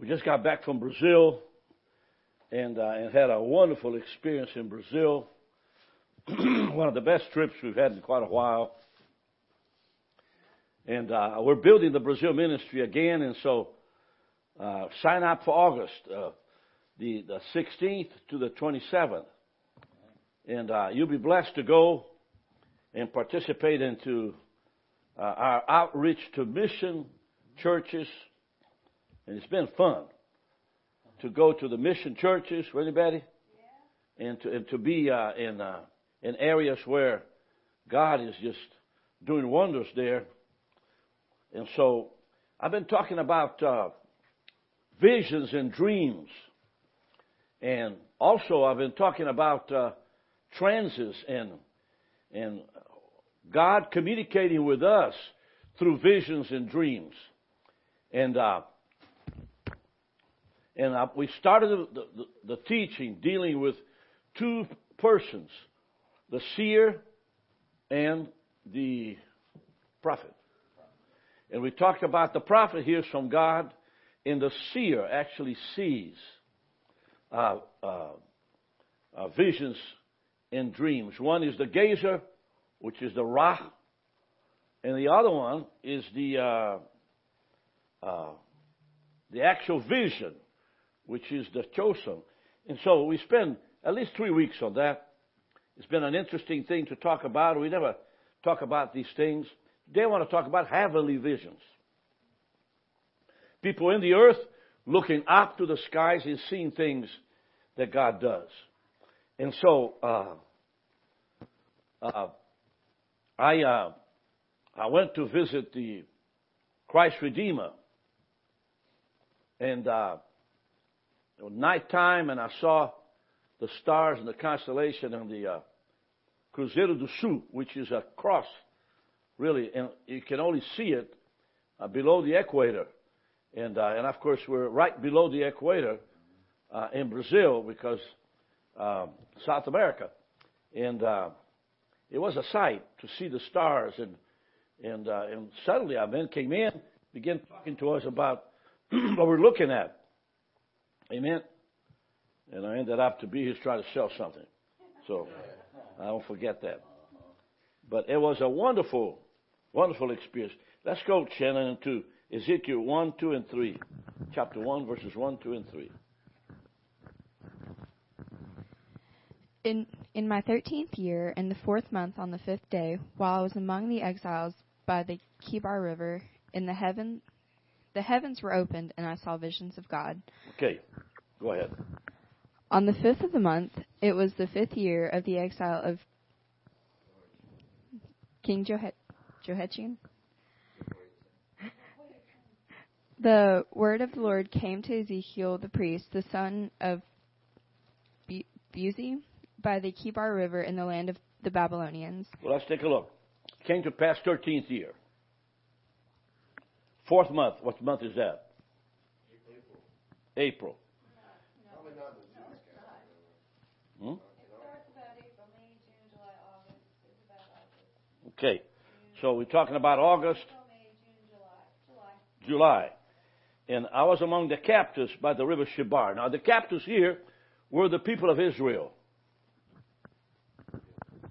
We just got back from Brazil and, uh, and had a wonderful experience in Brazil. One of the best trips we've had in quite a while. And uh, we're building the Brazil ministry again, and so uh, sign up for August, uh, the, the 16th to the 27th. And uh, you'll be blessed to go and participate into uh, our outreach to mission churches. And it's been fun to go to the mission churches, really, Betty? Yeah. And to, and to be uh, in, uh, in areas where God is just doing wonders there. And so I've been talking about uh, visions and dreams. And also I've been talking about uh, trances and, and God communicating with us through visions and dreams. And, uh, and uh, we started the, the, the teaching dealing with two persons, the seer and the prophet. And we talked about the prophet hears from God, and the seer actually sees uh, uh, uh, visions and dreams. One is the gazer, which is the Ra, and the other one is the uh, uh, the actual vision, which is the chosen. And so we spend at least three weeks on that. It's been an interesting thing to talk about. We never talk about these things. They want to talk about heavenly visions. People in the earth looking up to the skies and seeing things that God does. And so, uh, uh, I, uh, I went to visit the Christ Redeemer. And uh, it was nighttime, and I saw the stars and the constellation and the uh, Cruzeiro do Sul, which is a cross, really, and you can only see it uh, below the equator. And, uh, and of course, we're right below the equator uh, in Brazil because um, South America. And uh, it was a sight to see the stars. And, and, uh, and suddenly our men came in, began talking to us about what we're looking at. Amen. And I ended up to be here trying to sell something. So I don't forget that. But it was a wonderful, wonderful experience. Let's go, Shannon, to Ezekiel 1, 2, and 3. Chapter 1, verses 1, 2, and 3. In, in my thirteenth year, in the fourth month, on the fifth day, while I was among the exiles by the Kebar River, in the heaven, the heavens were opened, and I saw visions of God. Okay, go ahead. On the fifth of the month, it was the fifth year of the exile of King Jehoiachin. The word of the Lord came to Ezekiel the priest, the son of Buzi, by the Kebar River in the land of the Babylonians. Well, let's take a look. Came to pass 13th year. Fourth month. What month is that? April. April. Hmm? Okay. So we're talking about August. July. And I was among the captives by the river Chebar. Now the captives here were the people of Israel.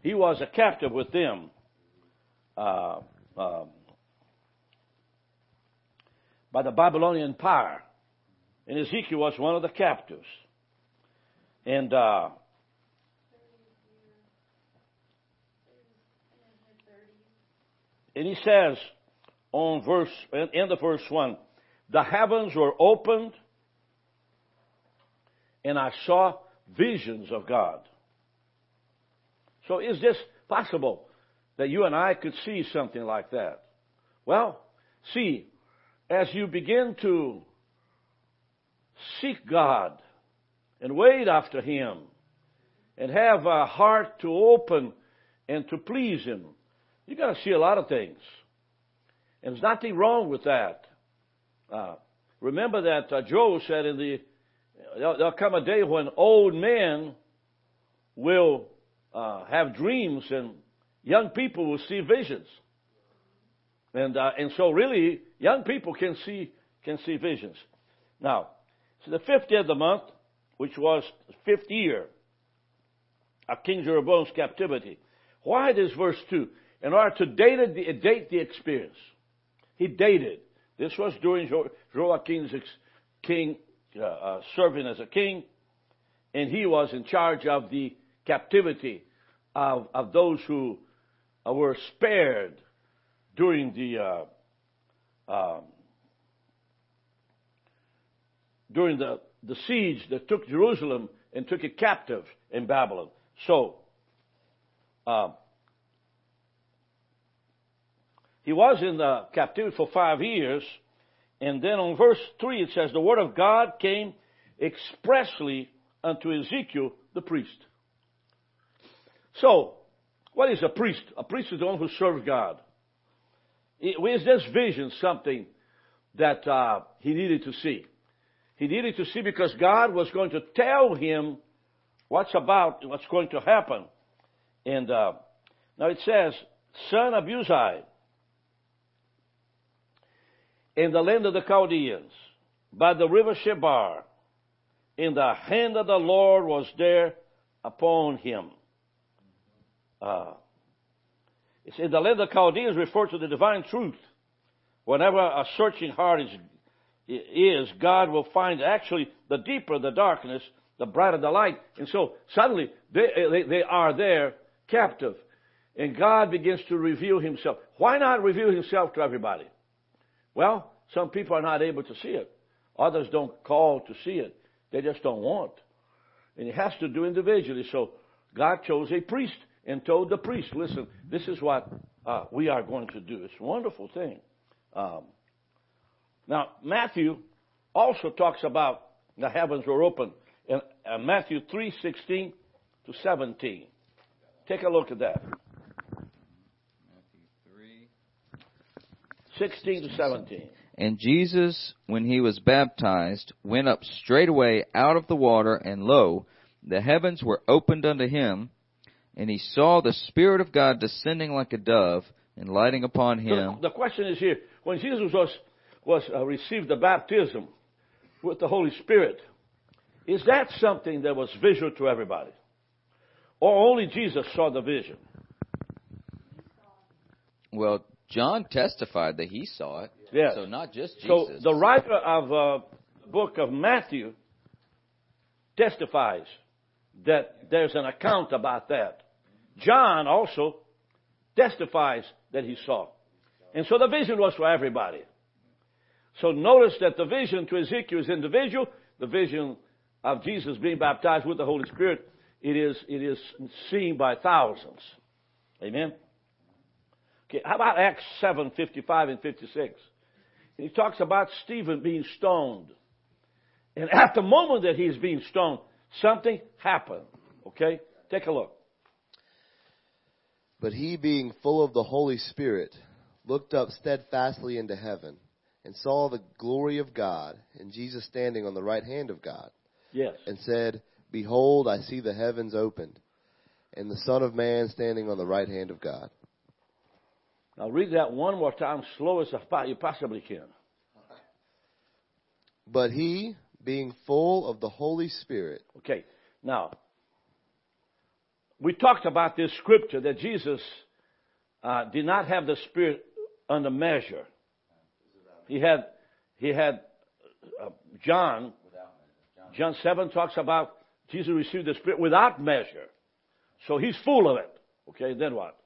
He was a captive with them. Uh, um, by the Babylonian Empire. And Ezekiel was one of the captives. And uh, and he says on verse in the verse one, the heavens were opened, and I saw visions of God. So is this possible that you and I could see something like that? Well, see, as you begin to seek God and wait after Him and have a heart to open and to please Him, you're going to see a lot of things. And there's nothing wrong with that. Uh, remember that uh, Joel said in the, there'll, there'll come a day when old men will uh, have dreams and young people will see visions. And, uh, and so really, young people can see, can see visions. Now, so the fifth day of the month, which was the fifth year of King Jeroboam's captivity. Why this verse 2? In order to date the, date the experience. He dated. This was during Joachim's king, uh, uh, serving as a king, and he was in charge of the captivity of, of those who uh, were spared during the uh, um, during the, the siege that took Jerusalem and took it captive in Babylon. So, uh, he was in the captivity for five years, and then on verse 3 it says, The word of God came expressly unto Ezekiel the priest. So, what is a priest? A priest is the one who serves God. Is this vision something that uh, he needed to see? He needed to see because God was going to tell him what's about, what's going to happen. And uh, now it says, son of Uzziah, in the land of the Chaldeans, by the river Chebar, in the hand of the Lord was there upon him. Uh, it's in the land of the Chaldeans refer to the divine truth. Whenever a searching heart is is God will find actually the deeper the darkness, the brighter the light. And so suddenly they, they, they are there captive. And God begins to reveal himself. Why not reveal himself to everybody? Well, some people are not able to see it. Others don't call to see it. They just don't want. And it has to do individually. So God chose a priest and told the priest, listen, this is what uh, we are going to do. It's a wonderful thing. Um, now, Matthew also talks about the heavens were open in uh, Matthew 3:16 to 17. Take a look at that. Matthew 3 16 to 17. And Jesus, when he was baptized, went up straightway out of the water, and lo, the heavens were opened unto him, and he saw the Spirit of God descending like a dove and lighting upon him. So the, the question is here: When Jesus was was uh, received the baptism with the Holy Spirit. Is that something that was visual to everybody? Or only Jesus saw the vision? Well, John testified that he saw it. Yes. So not just Jesus. So the writer of uh, the book of Matthew testifies that there's an account about that. John also testifies that he saw. And so the vision was for everybody. So notice that the vision to Ezekiel is individual. The vision of Jesus being baptized with the Holy Spirit, it is, it is seen by thousands. Amen? Okay, how about Acts 7, 55 and 56? And He talks about Stephen being stoned. And at the moment that he's being stoned, something happened. Okay? Take a look. But he, being full of the Holy Spirit, looked up steadfastly into heaven and saw the glory of God and Jesus standing on the right hand of God. Yes. And said, Behold, I see the heavens opened, and the Son of Man standing on the right hand of God. Now read that one more time, slow as you possibly can. But he, being full of the Holy Spirit. Okay, now, we talked about this scripture that Jesus uh, did not have the Spirit under measure. He had, he had uh, John, John 7 talks about Jesus received the Spirit without measure. So he's full of it. Okay, then what?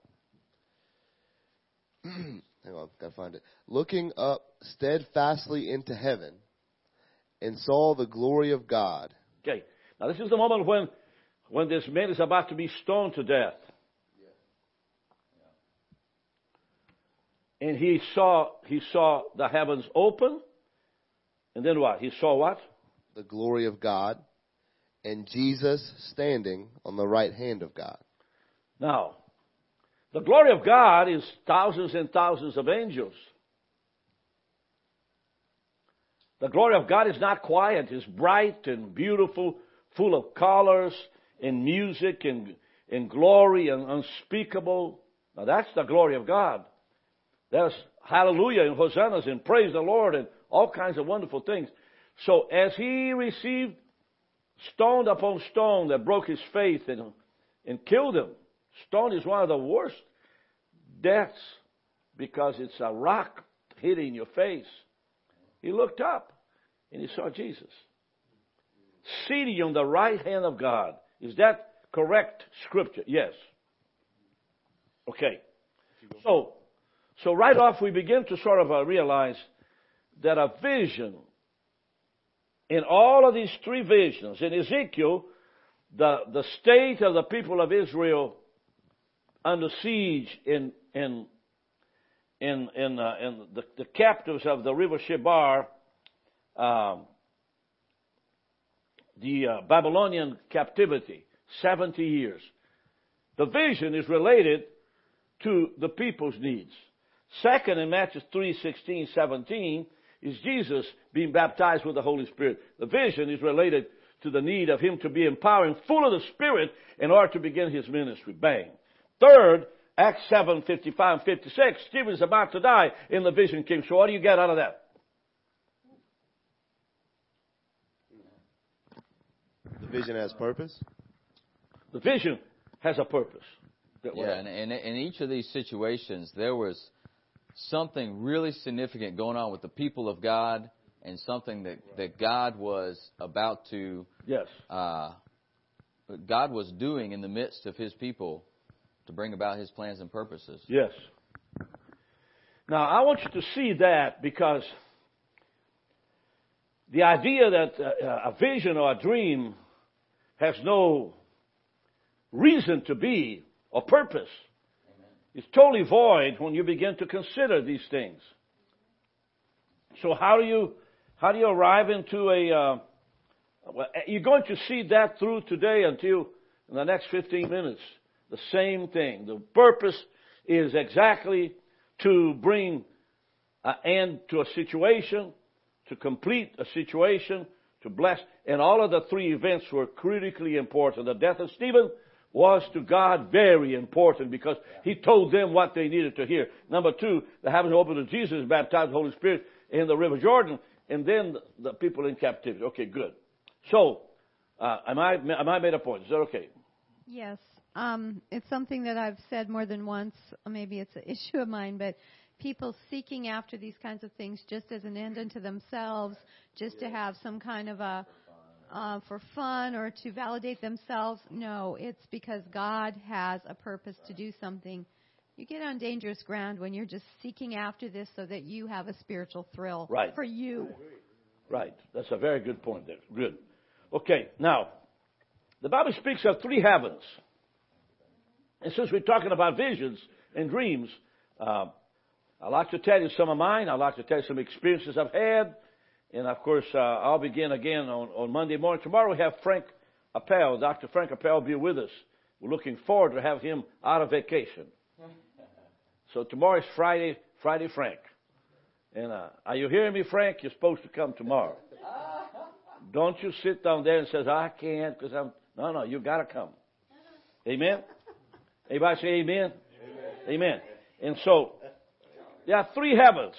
Hang on, gotta find it. Looking up steadfastly into heaven and saw the glory of God. Okay, now this is the moment when, when this man is about to be stoned to death. And he saw, he saw the heavens open. And then what? He saw what? The glory of God and Jesus standing on the right hand of God. Now, the glory of God is thousands and thousands of angels. The glory of God is not quiet, it's bright and beautiful, full of colors and music and, and glory and unspeakable. Now that's the glory of God. There's hallelujah and hosannas and praise the Lord and all kinds of wonderful things. So as he received stone upon stone that broke his faith and, and killed him, stone is one of the worst deaths because it's a rock hitting your face. He looked up and he saw Jesus. Seated on the right hand of God. Is that correct scripture? Yes. Okay. So, so right off we begin to sort of uh, realize that a vision in all of these three visions, in Ezekiel, the, the state of the people of Israel under siege in, in, in, in, uh, in the, the, captives of the river Chebar, um, the uh, Babylonian captivity, 70 years. The vision is related to the people's needs. Second, in Matthew 3, 16, 17, is Jesus being baptized with the Holy Spirit. The vision is related to the need of him to be empowered and full of the Spirit in order to begin his ministry. Bang. Third, Acts 7, 55 and 56, Stephen's about to die in the vision came. So what do you get out of that? The vision has purpose? The vision has a purpose. Yeah, and, and in each of these situations, there was something really significant going on with the people of God and something that, that God was about to, yes, uh, God was doing in the midst of His people to bring about His plans and purposes. Yes. Now, I want you to see that because the idea that a vision or a dream has no reason to be or purpose is totally void when you begin to consider these things. So how do you how do you arrive into a uh, well, you're going to see that through today until in the next 15 minutes. The same thing. The purpose is exactly to bring an end to a situation, to complete a situation, to bless. And all of the three events were critically important. The death of Stephen, was to God very important because He told them what they needed to hear. Number two, the having opened to Jesus, baptized the Holy Spirit in the River Jordan, and then the people in captivity. Okay, good. So, uh, am I am I made a point? Is that okay? Yes. Um, it's something that I've said more than once. Maybe it's an issue of mine, but people seeking after these kinds of things just as an end unto themselves, just to have some kind of a uh, for fun or to validate themselves. No, it's because God has a purpose to do something. You get on dangerous ground when you're just seeking after this so that you have a spiritual thrill right. for you. Right. That's a very good point there. Good. Okay, now, the Bible speaks of three heavens. And since we're talking about visions and dreams, uh, I'd like to tell you some of mine. I'd like to tell you some experiences I've had. And of course, uh, I'll begin again on, on Monday morning. Tomorrow we have Frank Appel. Dr. Frank Appel will be with us. We're looking forward to have him out of vacation. So tomorrow is Friday, Friday Frank. And uh, are you hearing me, Frank? You're supposed to come tomorrow. Don't you sit down there and says I can't because I'm. No, no, you've got to come. Amen. Everybody say amen? amen. Amen. And so there are three heavens.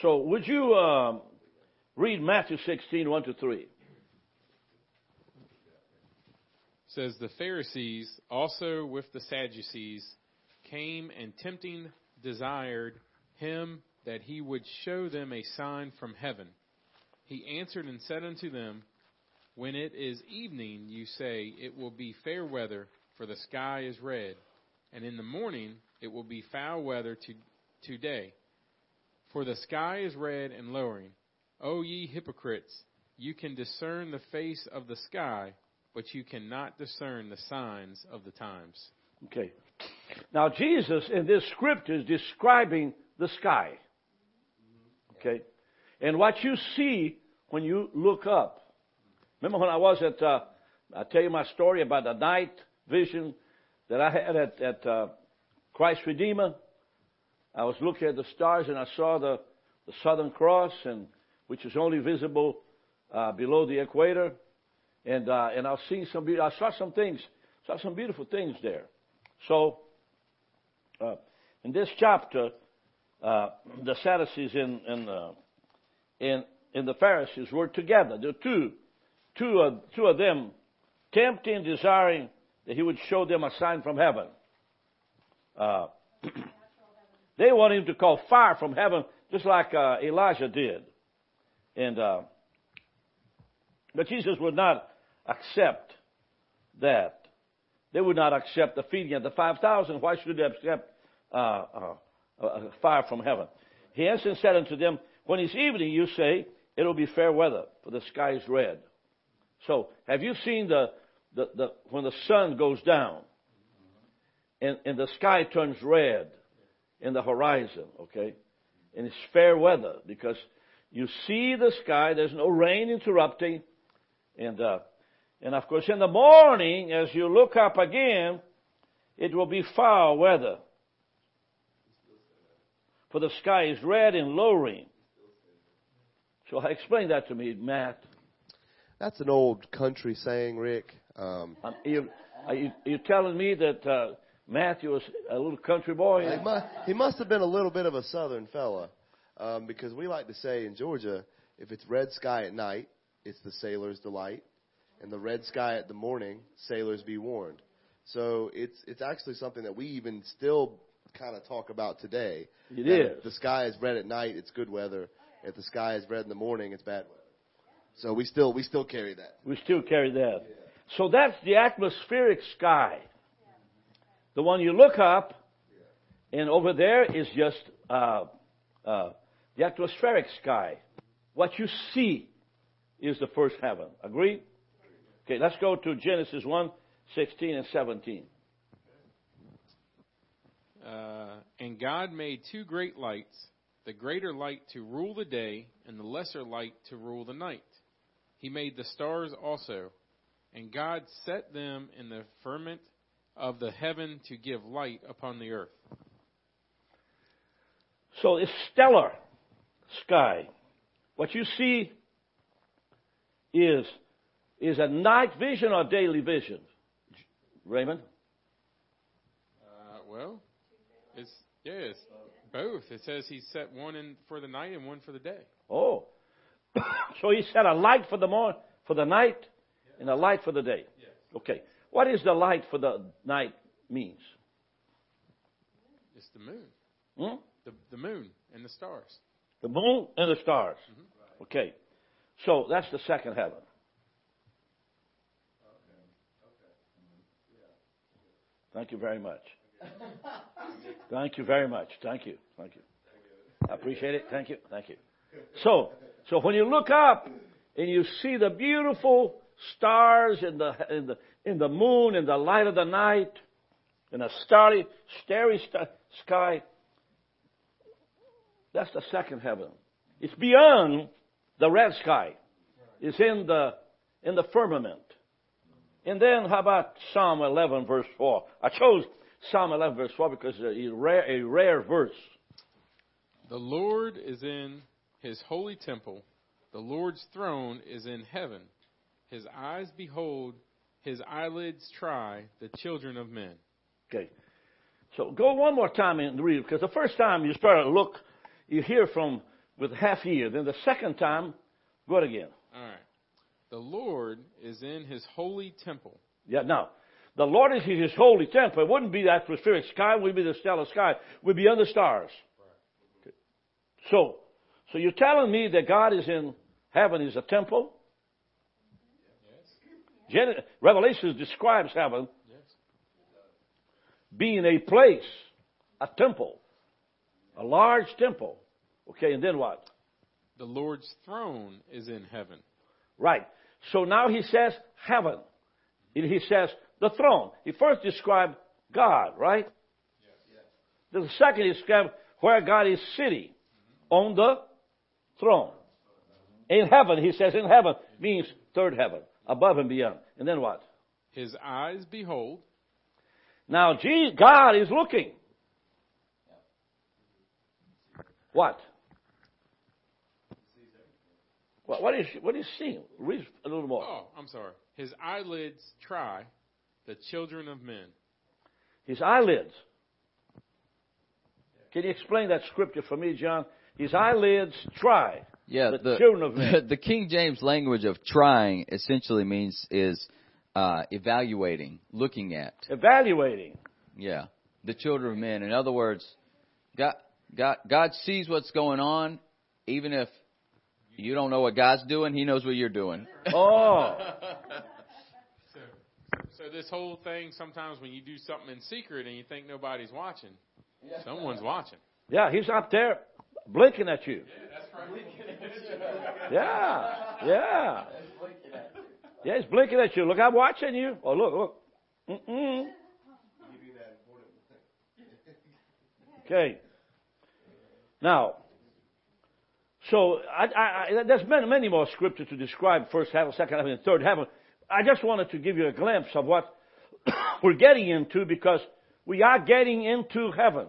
So would you um, Read Matthew 16, 1 to 3. says the Pharisees also with the Sadducees came and tempting desired him that he would show them a sign from heaven. He answered and said unto them, When it is evening, you say, It will be fair weather, for the sky is red, and in the morning it will be foul weather to today, for the sky is red and lowering. O ye hypocrites, you can discern the face of the sky, but you cannot discern the signs of the times. Okay. Now, Jesus in this script is describing the sky. Okay. And what you see when you look up. Remember when I was at, uh, I tell you my story about the night vision that I had at, at uh, Christ Redeemer. I was looking at the stars and I saw the, the Southern Cross and which is only visible uh, below the equator. And uh, and I've seen some. Be- I saw some things. Saw some beautiful things there. So uh, in this chapter, uh, the Sadducees in uh, in and the Pharisees were together. The two, two of, two of them tempting, desiring that he would show them a sign from heaven. Uh, they want him to call fire from heaven, just like uh, Elijah did. And uh, but Jesus would not accept that. They would not accept the feeding of the five thousand. Why should they accept uh, uh, fire from heaven? He answered and said unto them, When it's evening, you say, it'll be fair weather, for the sky is red. So, have you seen the, the, the when the sun goes down and, and the sky turns red in the horizon, okay? And it's fair weather because you see the sky, there's no rain interrupting, and, uh, and of course in the morning, as you look up again, it will be foul weather. For the sky is red and lowering. So explain that to me, Matt. That's an old country saying, Rick. Um, um, you, are you, you telling me that uh, Matthew was a little country boy? He must, he must have been a little bit of a southern fella, um, because we like to say in Georgia, if it's red sky at night, it's the sailor's delight, and the red sky at the morning, sailors be warned. So it's it's actually something that we even still kind of talk about today. It is. If the sky is red at night, it's good weather. If the sky is red in the morning, it's bad weather. So we still we still carry that. We still carry that. So that's the atmospheric sky. The one you look up, and over there is just uh, uh, the atmospheric sky. What you see is the first heaven. Agree? Okay, let's go to Genesis 1, 16 and 17. Uh, and God made two great lights, the greater light to rule the day, and the lesser light to rule the night. He made the stars also, and God set them in the firmament of the heaven to give light upon the earth. So it's stellar sky. What you see is is a night vision or daily vision, Raymond? Uh, well, it's yes, both. It says he set one in for the night and one for the day. Oh, so he set a light for the morning, for the night, and a light for the day. Okay. What is the light for the night means? It's the moon. Hmm? The the moon and the stars. The moon and the stars. Okay. So that's the second heaven. Thank you very much. Thank you very much. Thank you. Thank you. I appreciate it. Thank you. Thank you. So, so when you look up and you see the beautiful stars in the in the in the moon in the light of the night in a starry starry star, sky, that's the second heaven. It's beyond the red sky. It's in the in the firmament. And then how about Psalm 11 verse 4? I chose Psalm 11 verse 4 because it's a rare, a rare verse. The Lord is in his holy temple. The Lord's throne is in heaven. His eyes behold, his eyelids try the children of men. Okay. So go one more time and read because the first time you start to look, you hear from with half ear. Then the second time, go it again. All right. The Lord is in his holy temple. Yeah, now, the Lord is in his holy temple. It wouldn't be the atmospheric sky, it would be the stellar sky. It would be under stars. Okay. So, so you're telling me that God is in heaven is a temple? Yes. Gen- Revelation describes heaven Yes. being a place, a temple, a large temple. Okay, and then what? The Lord's throne is in heaven. Right. So now he says heaven. And he says the throne. He first described God, right? Yes. The second is described where God is sitting on the throne. In heaven, he says in heaven means third heaven, above and beyond. And then what? His eyes behold. Now, gee, God is looking. What? What, what is what is seeing? Read a little more. Oh, I'm sorry. His eyelids try the children of men. His eyelids. Can you explain that scripture for me, John? His eyelids try. Yeah, the, the, children of men. the King James language of trying essentially means is uh, evaluating, looking at. Evaluating. Yeah, the children of men. In other words, God, God, God sees what's going on, even if you don't know what God's doing. He knows what you're doing. Oh, So, so this whole thing, sometimes when you do something in secret and you think nobody's watching, someone's watching. yeah, he's out there blinking at you. Yeah, yeah. Yeah, he's blinking at you. Look, I'm watching you. Oh, look, look. Mm-mm. Okay. Now, so I, I, I, there's many, many more scriptures to describe first heaven, second heaven, and third heaven. I just wanted to give you a glimpse of what we're getting into because we are getting into heaven.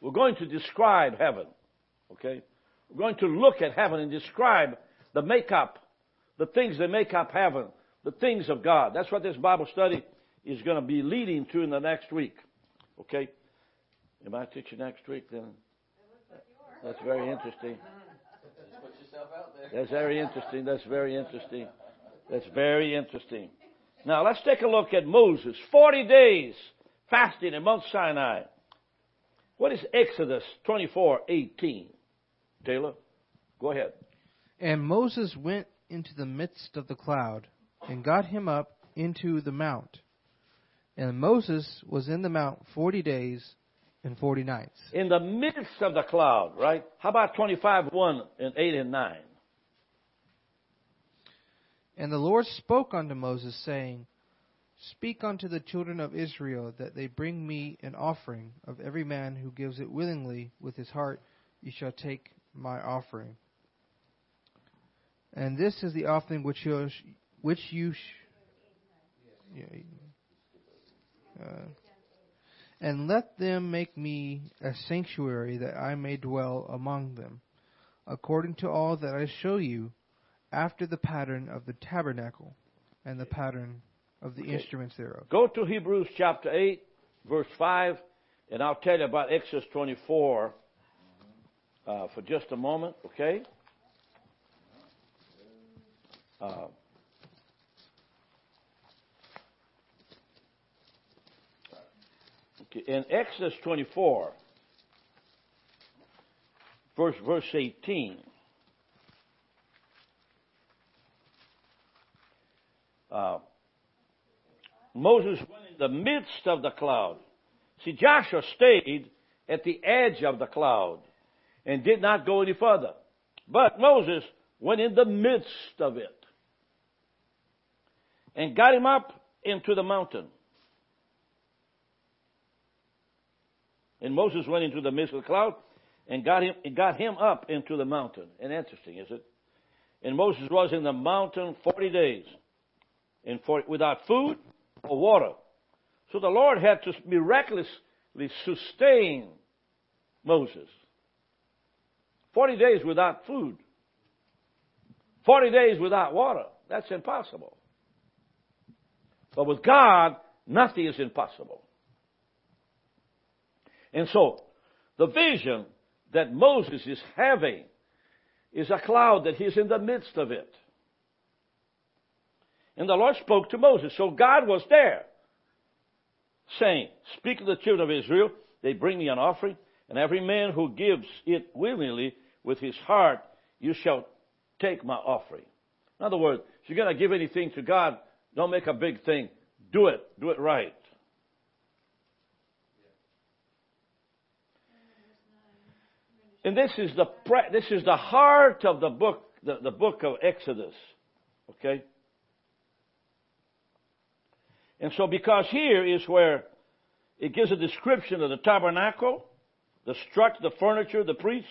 We're going to describe heaven. Okay? We're going to look at heaven and describe the makeup, the things that make up heaven, the things of God. That's what this Bible study is going to be leading to in the next week. Okay? Am I teaching next week then? That's very interesting. That's very interesting. That's very interesting. That's very interesting. Now let's take a look at Moses. 40 days fasting at Mount Sinai. What is Exodus 24, 18? Taylor, go ahead. And Moses went into the midst of the cloud, and got him up into the mount. And Moses was in the mount forty days and forty nights. In the midst of the cloud, right? How about 25, 1 and 8 and 9? And the Lord spoke unto Moses, saying, Speak unto the children of Israel that they bring me an offering of every man who gives it willingly with his heart. You shall take my offering. And this is the offering which you which you sh- uh, and let them make me a sanctuary that I may dwell among them, according to all that I show you, after the pattern of the tabernacle and the pattern of the Okay. instruments thereof. Go to Hebrews chapter 8, verse 5, and I'll tell you about Exodus 24 uh, for just a moment, okay? Uh, in Exodus 24, verse, verse 18, uh, Moses went in the midst of the cloud. See, Joshua stayed at the edge of the cloud and did not go any further. But Moses went in the midst of it and got him up into the mountain. And Moses went into the midst of the cloud and got him, got him up into the mountain. And interesting, is it? And Moses was in the mountain 40 days and for, without food or water. So the Lord had to miraculously sustain Moses. 40 days without food. 40 days without water. That's impossible. But with God, nothing is impossible. And so, the vision that Moses is having is a cloud that he's in the midst of it. And the Lord spoke to Moses. So God was there, saying, Speak to the children of Israel, they bring me an offering, and every man who gives it willingly with his heart, you shall take my offering. In other words, if you're going to give anything to God, don't make a big thing. Do it. Do it right. And this is the pre- this is the heart of the book, the, the book of Exodus. Okay? And so because here is where it gives a description of the tabernacle, the structure, the furniture, the priests.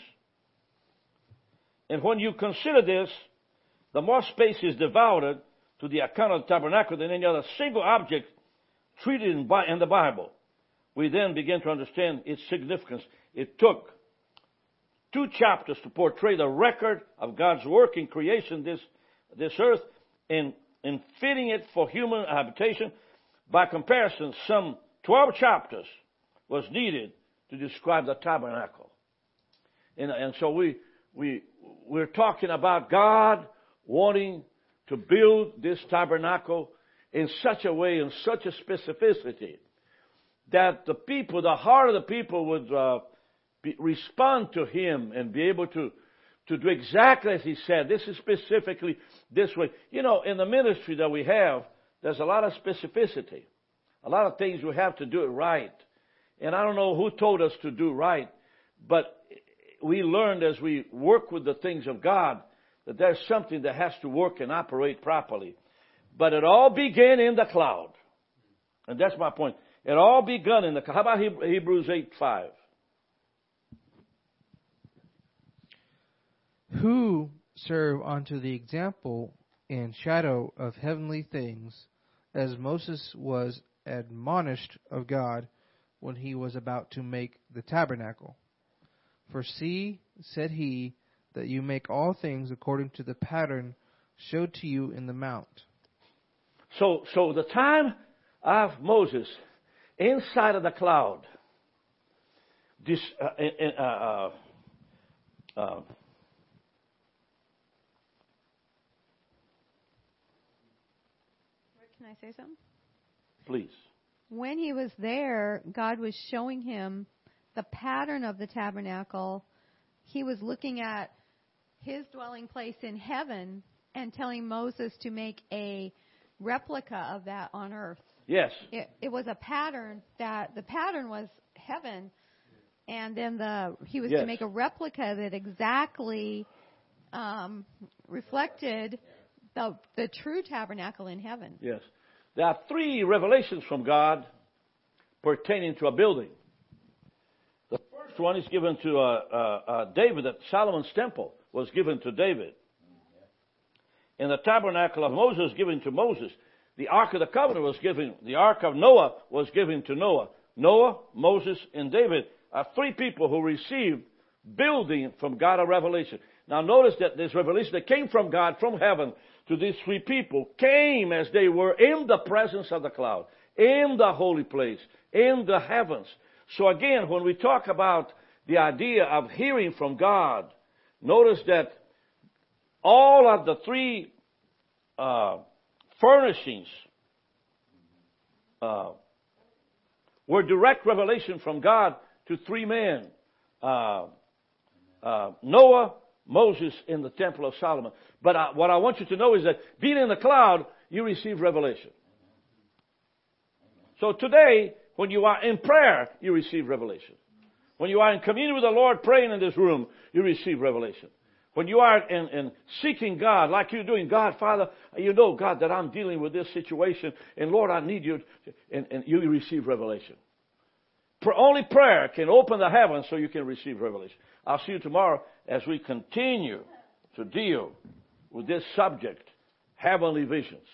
And when you consider this, the more space is devoted to the account of the tabernacle than any other single object treated in, in the Bible. We then begin to understand its significance. It took two chapters to portray the record of God's work in creation this, this earth and in fitting it for human habitation. By comparison, some 12 chapters was needed to describe the tabernacle. And, and so we, we, we're talking about God wanting to build this tabernacle in such a way, in such a specificity, that the people, the heart of the people would uh, be, respond to Him and be able to, to do exactly as He said. This is specifically this way. You know, in the ministry that we have, there's a lot of specificity. A lot of things we have to do it right. And I don't know who told us to do right, but we learned as we work with the things of God that there's something that has to work and operate properly. But it all began in the cloud. And that's my point. It all begun in the cloud. How about Hebrews 8 5? Who serve unto the example and shadow of heavenly things, as Moses was admonished of God when he was about to make the tabernacle. For see, said he, that you make all things according to the pattern showed to you in the mount. So, so the time of Moses, inside of the cloud, this, uh, uh, uh, uh, Can I say something? please. When he was there, God was showing him the pattern of the tabernacle. He was looking at his dwelling place in heaven and telling Moses to make a replica of that on earth. Yes. It, it was a pattern that the pattern was heaven, and then the he was Yes. to make a replica that exactly um, reflected the the true tabernacle in heaven. Yes. There are three revelations from God pertaining to a building. The first one is given to uh, uh, uh, David, that Solomon's temple was given to David. And the tabernacle of Moses given to Moses. The Ark of the Covenant was given, the Ark of Noah was given to Noah. Noah, Moses, and David are three people who received building from God a revelation. Now notice that this revelation that came from God, from heaven, to these three people came as they were in the presence of the cloud, in the holy place, in the heavens. So again, when we talk about the idea of hearing from God, notice that all of the three uh, furnishings uh, were direct revelation from God to three men uh, uh, Noah, Moses, in the Temple of Solomon. But I, what I want you to know is that being in the cloud, you receive revelation. So today, when you are in prayer, you receive revelation. When you are in communion with the Lord praying in this room, you receive revelation. When you are in, in seeking God, like you're doing, God, Father, you know, God, that I'm dealing with this situation, and Lord, I need you, and, and you receive revelation. Only prayer can open the heavens so you can receive revelation. I'll see you tomorrow as we continue to deal with this subject, heavenly visions.